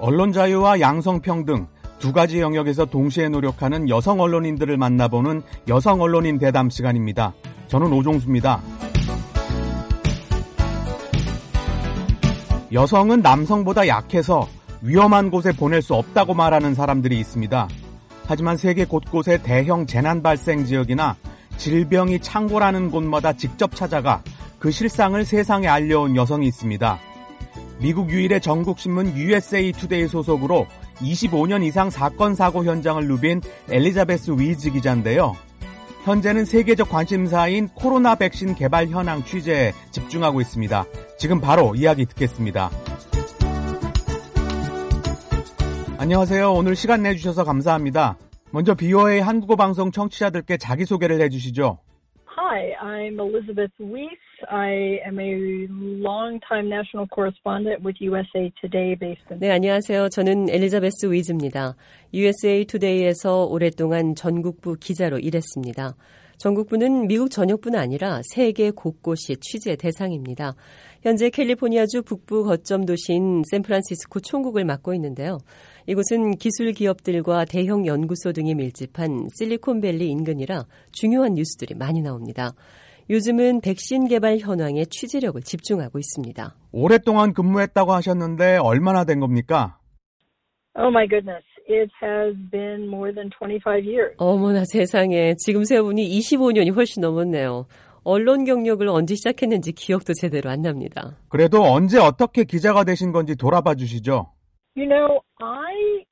언론 자유와 양성평등 두 가지 영역에서 동시에 노력하는 여성 언론인들을 만나보는 여성 언론인 대담 시간입니다. 저는 오종수입니다. 여성은 남성보다 약해서 위험한 곳에 보낼 수 없다고 말하는 사람들이 있습니다. 하지만 세계 곳곳에 대형 재난 발생 지역이나 질병이 창궐하는 곳마다 직접 찾아가 그 실상을 세상에 알려온 여성이 있습니다. 미국 유일의 전국신문 USA 투데이 소속으로 25년 이상 사건 사고 현장을 누빈 엘리자베스 위즈 기자인데요. 현재는 세계적 관심사인 코로나 백신 개발 현황 취재에 집중하고 있습니다. 지금 바로 이야기 듣겠습니다. 안녕하세요. 오늘 시간 내주셔서 감사합니다. 먼저 VOA 한국어 방송 청취자들께 자기소개를 해주시죠. Hi, I'm Elizabeth Weise. I am a long-time national correspondent with USA Today based in. 네, 안녕하세요. 저는 엘리자베스 위즈입니다. USA Today에서 오랫동안 전국부 기자로 일했습니다. 전국부는 미국 전역뿐 아니라 세계 곳곳이 취재 대상입니다. 현재 캘리포니아주 북부 거점 도시인 샌프란시스코 총국을 맡고 있는데요. 이곳은 기술 기업들과 대형 연구소 등이 밀집한 실리콘밸리 인근이라 중요한 뉴스들이 많이 나옵니다. 요즘은 백신 개발 현황에 취재력을 집중하고 있습니다. 오랫동안 근무했다고 하셨는데 얼마나 된 겁니까? Oh my goodness. It has been more than 25 years. 어머나 세상에 지금 세어보니 25년이 훨씬 넘었네요. 언론 경력을 언제 시작했는지 기억도 제대로 안 납니다. 그래도 언제 어떻게 기자가 되신 건지 돌아봐 주시죠. You know, I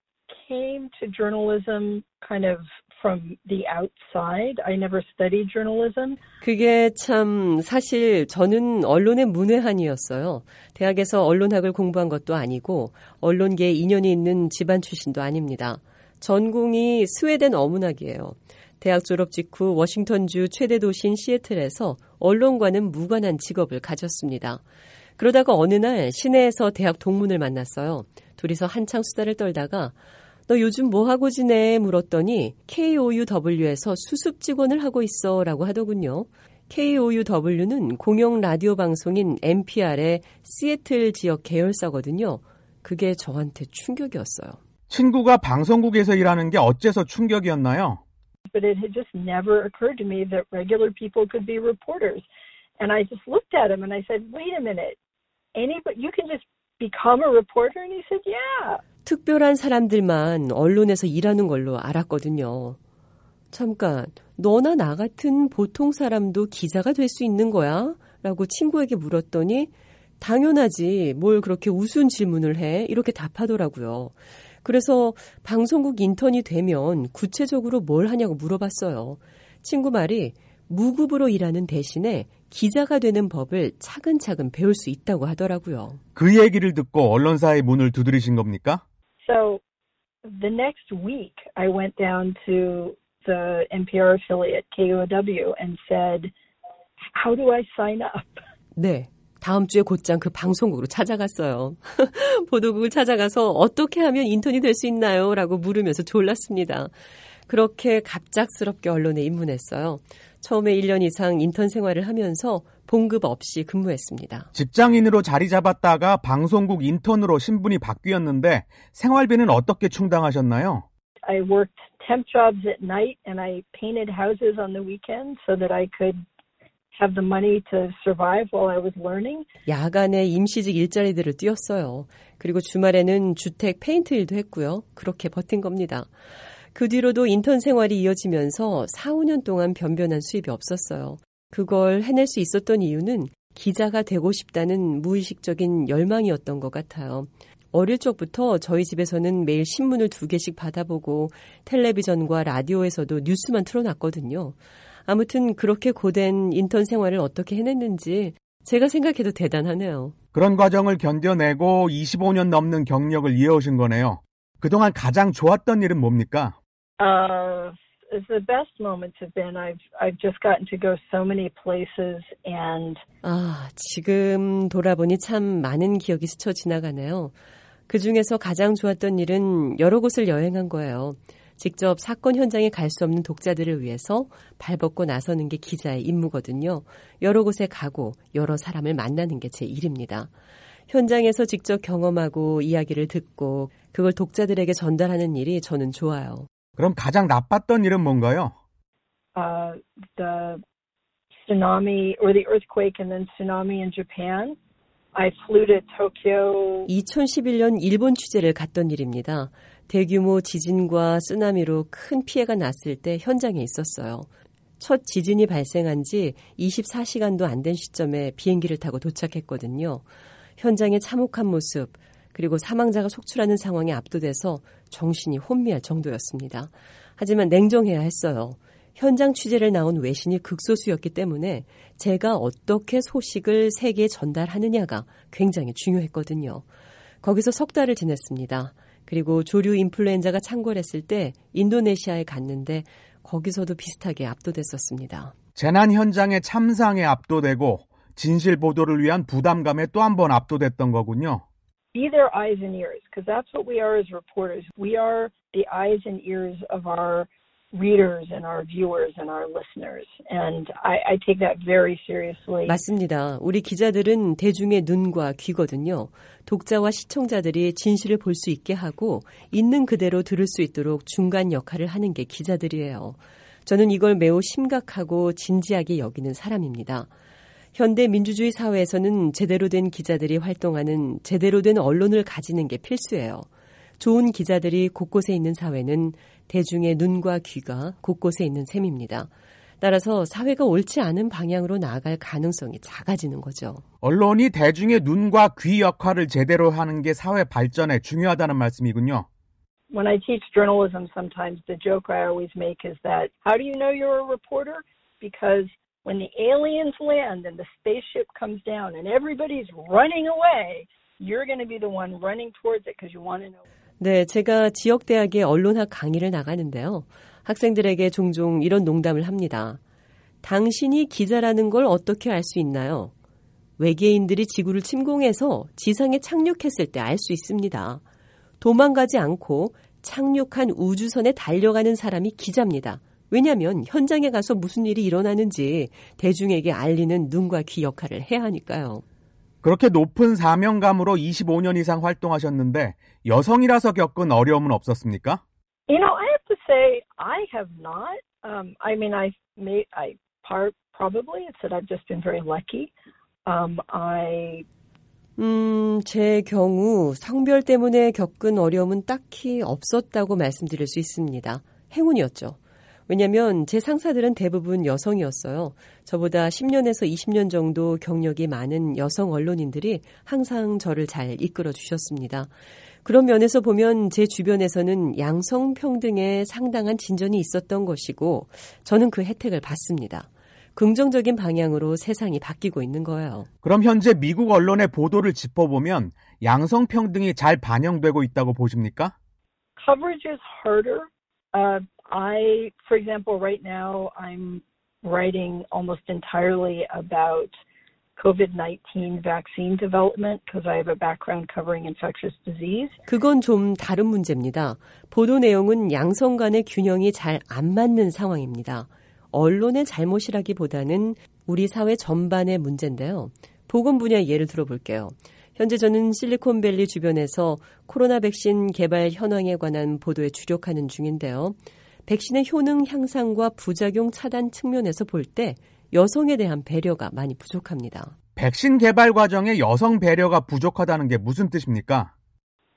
came to journalism kind of from the outside. I never studied journalism. 그게 참 사실 저는 언론의 문외한이었어요. 대학에서 언론학을 공부한 것도 아니고 언론계에 인연이 있는 집안 출신도 아닙니다. 전공이 스웨덴 어문학이에요. 대학 졸업 직후 워싱턴주 최대 도시인 시애틀에서 언론과는 무관한 직업을 가졌습니다. 그러다가 어느 날 시내에서 대학 동문을 만났어요. 둘이서 한창 수다를 떨다가 너 요즘 뭐 하고 지내? 물었더니 KOUW에서 수습 직원을 하고 있어 라고 하더군요. KOUW는 공영 라디오 방송인 NPR의 시애틀 지역 계열사거든요. 그게 저한테 충격이었어요. 친구가 방송국에서 일하는 게 어째서 충격이었나요? But it had just never occurred to me that regular people could be reporters. And I just looked at him and I said, wait a minute. Anybody, you can just become a reporter? And he said, yeah. 특별한 사람들만 언론에서 일하는 걸로 알았거든요. 잠깐, 너나 나 같은 보통 사람도 기자가 될 수 있는 거야? 라고 친구에게 물었더니 당연하지. 뭘 그렇게 우스운 질문을 해? 이렇게 답하더라고요. 그래서 방송국 인턴이 되면 구체적으로 뭘 하냐고 물어봤어요. 친구 말이 무급으로 일하는 대신에 기자가 되는 법을 차근차근 배울 수 있다고 하더라고요. 그 얘기를 듣고 언론사의 문을 두드리신 겁니까? So the next week, I went down to the NPR affiliate, KOW, and said, How do I sign up? 네. 다음 주에 곧장 그 방송국으로 찾아갔어요. 보도국을 찾아가서 어떻게 하면 인턴이 될 수 있나요? 라고 물으면서 졸랐습니다. 그렇게 갑작스럽게 언론에 입문했어요. 처음에 1년 이상 인턴 생활을 하면서 봉급 없이 근무했습니다. 직장인으로 자리 잡았다가 방송국 인턴으로 신분이 바뀌었는데 생활비는 어떻게 충당하셨나요? I worked temp jobs at night and I painted houses on the weekend so that I could have the money to survive while I was learning. 야간에 임시직 일자리들을 뛰었어요. 그리고 주말에는 주택 페인트 일도 했고요. 그렇게 버틴 겁니다. 그 뒤로도 인턴 생활이 이어지면서 4, 5년 동안 변변한 수입이 없었어요. 그걸 해낼 수 있었던 이유는 기자가 되고 싶다는 무의식적인 열망이었던 것 같아요. 어릴 적부터 저희 집에서는 매일 신문을 두 개씩 받아보고 텔레비전과 라디오에서도 뉴스만 틀어놨거든요. 아무튼 그렇게 고된 인턴 생활을 어떻게 해냈는지 제가 생각해도 대단하네요. 그런 과정을 견뎌내고 25년 넘는 경력을 이어오신 거네요. 그동안 가장 좋았던 일은 뭡니까? Uh, the best moments have been I've I've just gotten to go so many places and 아, 지금 돌아보니 참 많은 기억이 스쳐 지나가네요. 그 중에서 가장 좋았던 일은 여러 곳을 여행한 거예요. 직접 사건 현장에 갈 수 없는 독자들을 위해서 발벗고 나서는 게 기자의 임무거든요. 여러 곳에 가고 여러 사람을 만나는 게 제 일입니다. 현장에서 직접 경험하고 이야기를 듣고 그걸 독자들에게 전달하는 일이 저는 좋아요. 그럼 가장 나빴던 일은 뭔가요? Uh, the tsunami or the earthquake and then tsunami in Japan. I flew to Tokyo. 2011년 일본 취재를 갔던 일입니다. 대규모 지진과 쓰나미로 큰 피해가 났을 때 현장에 있었어요. 첫 지진이 발생한 지 24시간도 안 된 시점에 비행기를 타고 도착했거든요. 현장의 참혹한 모습, 그리고 사망자가 속출하는 상황에 압도돼서 정신이 혼미할 정도였습니다. 하지만 냉정해야 했어요. 현장 취재를 나온 외신이 극소수였기 때문에 제가 어떻게 소식을 세계에 전달하느냐가 굉장히 중요했거든요. 거기서 석 달을 지냈습니다. 그리고 조류 인플루엔자가 창궐했을 때 인도네시아에 갔는데 거기서도 비슷하게 압도됐었습니다. 재난 현장의 참상에 압도되고 진실 보도를 위한 부담감에 또 한 번 압도됐던 거군요. Be their eyes and ears, because that's what we are as reporters. We are the eyes and ears of our readers and our viewers and our listeners. And I, I take that very seriously. 맞습니다. 우리 기자들은 대중의 눈과 귀거든요. 독자와 시청자들이 진실을 볼 수 있게 하고 있는 그대로 들을 수 있도록 중간 역할을 하는 게 기자들이에요. 저는 이걸 매우 심각하고 진지하게 여기는 사람입니다. 현대 민주주의 사회에서는 제대로 된 기자들이 활동하는 제대로 된 언론을 가지는 게 필수예요. 좋은 기자들이 곳곳에 있는 사회는 대중의 눈과 귀가 곳곳에 있는 셈입니다. 따라서 사회가 옳지 않은 방향으로 나아갈 가능성이 작아지는 거죠. 언론이 대중의 눈과 귀 역할을 제대로 하는 게 사회 발전에 중요하다는 말씀이군요. When I teach journalism, sometimes the joke I always make is that how do you know you're a reporter? Because when the aliens land and the spaceship comes down and everybody's running away, you're going to be the one running towards it because you want to know. 네, 제가 지역 대학의 언론학 강의를 나가는데요. 학생들에게 종종 이런 농담을 합니다. 당신이 기자라는 걸 어떻게 알 수 있나요? 외계인들이 지구를 침공해서 지상에 착륙했을 때 알 수 있습니다. 도망가지 않고 착륙한 우주선에 달려가는 사람이 기자입니다. 왜냐하면 현장에 가서 무슨 일이 일어나는지 대중에게 알리는 눈과 귀 역할을 해야 하니까요. 그렇게 높은 사명감으로 25년 이상 활동하셨는데 여성이라서 겪은 어려움은 없었습니까? You know, I have to say I have not. Um, I mean, I may, I part probably it's that I've just been very lucky. Um, I 음, 제 경우 성별 때문에 겪은 어려움은 딱히 없었다고 말씀드릴 수 있습니다. 행운이었죠. 왜냐면 제 상사들은 대부분 여성이었어요. 저보다 10년에서 20년 정도 경력이 많은 여성 언론인들이 항상 저를 잘 이끌어 주셨습니다. 그런 면에서 보면 제 주변에서는 양성 평등에 상당한 진전이 있었던 것이고 저는 그 혜택을 받습니다. 긍정적인 방향으로 세상이 바뀌고 있는 거예요. 그럼 현재 미국 언론의 보도를 짚어보면 양성 평등이 잘 반영되고 있다고 보십니까? coverage is harder. Uh, I, for example, right now I'm writing almost entirely about COVID 19 vaccine development because I have a background covering infectious disease. 그건 좀 다른 문제입니다. 보도 내용은 양성 간의 균형이 잘 안 맞는 상황입니다. 언론의 잘못이라기보다는 우리 사회 전반의 문제인데요. 보건 분야 예를 들어볼게요. 현재 저는 실리콘밸리 주변에서 코로나 백신 개발 현황에 관한 보도에 주력하는 중인데요. 백신의 효능 향상과 부작용 차단 측면에서 볼 때 여성에 대한 배려가 많이 부족합니다. 백신 개발 과정에 여성 배려가 부족하다는 게 무슨 뜻입니까?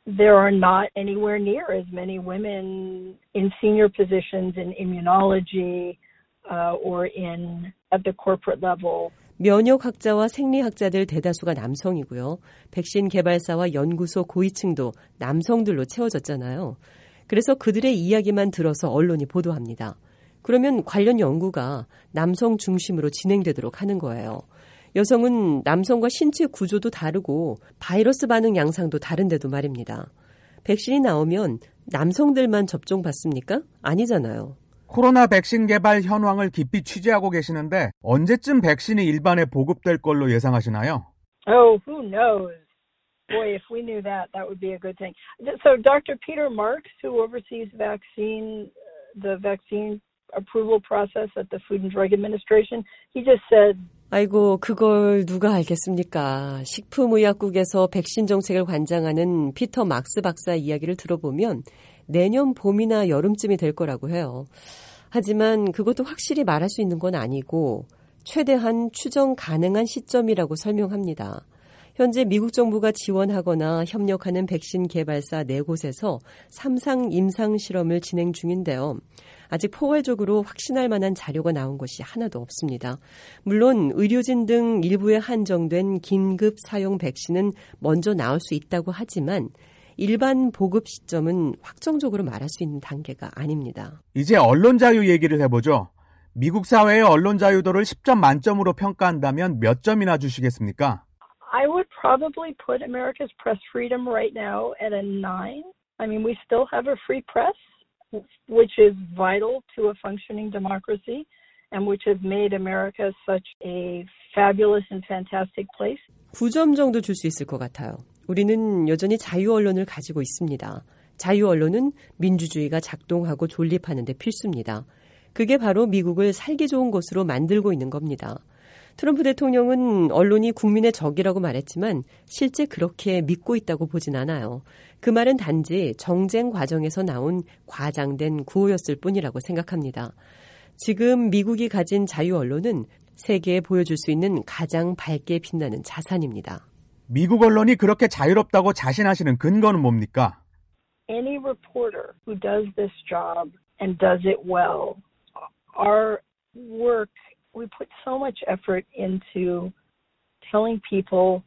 There are not anywhere near as many women in senior positions in immunology uh, or in at the corporate level. 면역학자와 생리학자들 대다수가 남성이고요. 백신 개발사와 연구소 고위층도 남성들로 채워졌잖아요. 그래서 그들의 이야기만 들어서 언론이 보도합니다. 그러면 관련 연구가 남성 중심으로 진행되도록 하는 거예요. 여성은 남성과 신체 구조도 다르고 바이러스 반응 양상도 다른데도 말입니다. 백신이 나오면 남성들만 접종받습니까? 아니잖아요. 코로나 백신 개발 현황을 깊이 취재하고 계시는데 언제쯤 백신이 일반에 보급될 걸로 예상하시나요? Oh, who knows? Boy, if we knew that, that would be a good thing. So, Dr. Peter Marks, who oversees vaccine, the vaccine approval process at the Food and Drug Administration, he just said 아이고, 그걸 누가 알겠습니까? 식품의약국에서 백신 정책을 관장하는 피터 막스 박사 이야기를 들어보면 내년 봄이나 여름쯤이 될 거라고 해요. 하지만 그것도 확실히 말할 수 있는 건 아니고 최대한 추정 가능한 시점이라고 설명합니다. 현재 미국 정부가 지원하거나 협력하는 백신 개발사 4곳에서 삼상 임상 실험을 진행 중인데요. 아직 포괄적으로 확신할 만한 자료가 나온 것이 하나도 없습니다. 물론 의료진 등 일부에 한정된 긴급 사용 백신은 먼저 나올 수 있다고 하지만 일반 보급 시점은 확정적으로 말할 수 있는 단계가 아닙니다. 이제 언론 자유 얘기를 해보죠. 미국 사회의 언론 자유도를 10점 만점으로 평가한다면 몇 점이나 주시겠습니까? I would probably put America's press freedom right now at a nine. I mean, we still have a free press, which is vital to a functioning democracy and which has made America such a fabulous and fantastic place. 9점 정도 줄 수 있을 것 같아요. 우리는 여전히 자유 언론을 가지고 있습니다. 자유 언론은 민주주의가 작동하고 존립하는 데 필수입니다. 그게 바로 미국을 살기 좋은 곳으로 만들고 있는 겁니다. 트럼프 대통령은 언론이 국민의 적이라고 말했지만 실제 그렇게 믿고 있다고 보진 않아요. 그 말은 단지 정쟁 과정에서 나온 과장된 구호였을 뿐이라고 생각합니다. 지금 미국이 가진 자유 언론은 세계에 보여줄 수 있는 가장 밝게 빛나는 자산입니다. 미국 언론이 그렇게 자유롭다고 자신하시는 근거는 뭡니까? Any reporter who does this job and does it well, our work we put so much effort into telling people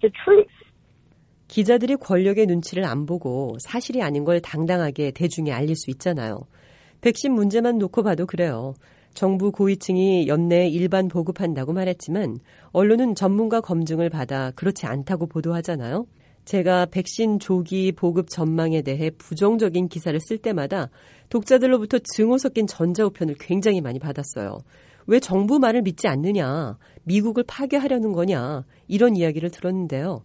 the truth. 기자들이 권력의 눈치를 안 보고 사실이 아닌 걸 당당하게 대중에 알릴 수 있잖아요. 백신 문제만 놓고 봐도 그래요. 정부 고위층이 연내 일반 보급한다고 말했지만 언론은 전문가 검증을 받아 그렇지 않다고 보도하잖아요. 제가 백신 조기 보급 전망에 대해 부정적인 기사를 쓸 때마다 독자들로부터 증오 섞인 전자우편을 굉장히 많이 받았어요. 왜 정부 말을 믿지 않느냐, 미국을 파괴하려는 거냐, 이런 이야기를 들었는데요.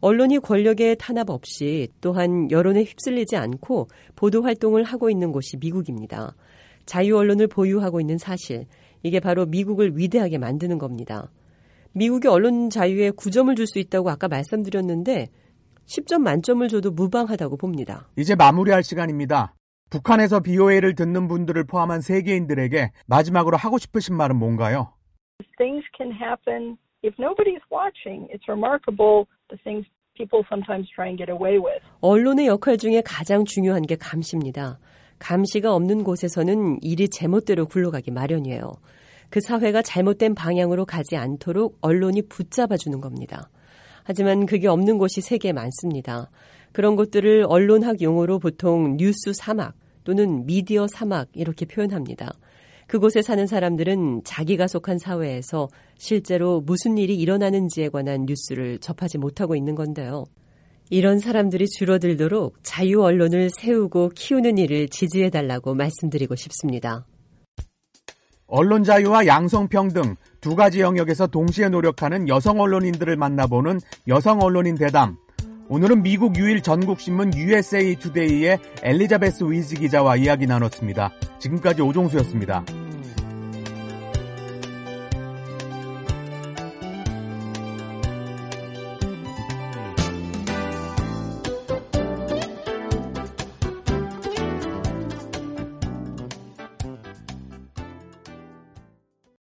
언론이 권력의 탄압 없이 또한 여론에 휩쓸리지 않고 보도 활동을 하고 있는 곳이 미국입니다. 자유 언론을 보유하고 있는 사실, 이게 바로 미국을 위대하게 만드는 겁니다. 미국의 언론 자유에 9점을 줄 수 있다고 아까 말씀드렸는데 10점 만점을 줘도 무방하다고 봅니다. 이제 마무리할 시간입니다. 북한에서 BOA를 듣는 분들을 포함한 세계인들에게 마지막으로 하고 싶으신 말은 뭔가요? Things can happen if nobody's watching. It's remarkable the things people sometimes try and get away with. 언론의 역할 중에 가장 중요한 게 감시입니다. 감시가 없는 곳에서는 일이 제멋대로 굴러가기 마련이에요. 그 사회가 잘못된 방향으로 가지 않도록 언론이 붙잡아주는 겁니다. 하지만 그게 없는 곳이 세계에 많습니다. 그런 것들을 언론학 용어로 보통 뉴스 사막 또는 미디어 사막 이렇게 표현합니다. 그곳에 사는 사람들은 자기가 속한 사회에서 실제로 무슨 일이 일어나는지에 관한 뉴스를 접하지 못하고 있는 건데요. 이런 사람들이 줄어들도록 자유 언론을 세우고 키우는 일을 지지해달라고 말씀드리고 싶습니다. 언론 자유와 양성평등 두 가지 영역에서 동시에 노력하는 여성 언론인들을 만나보는 여성 언론인 대담. 오늘은 미국 유일 전국신문 USA 투데이의 엘리자베스 위즈 기자와 이야기 나눴습니다. 지금까지 오종수였습니다.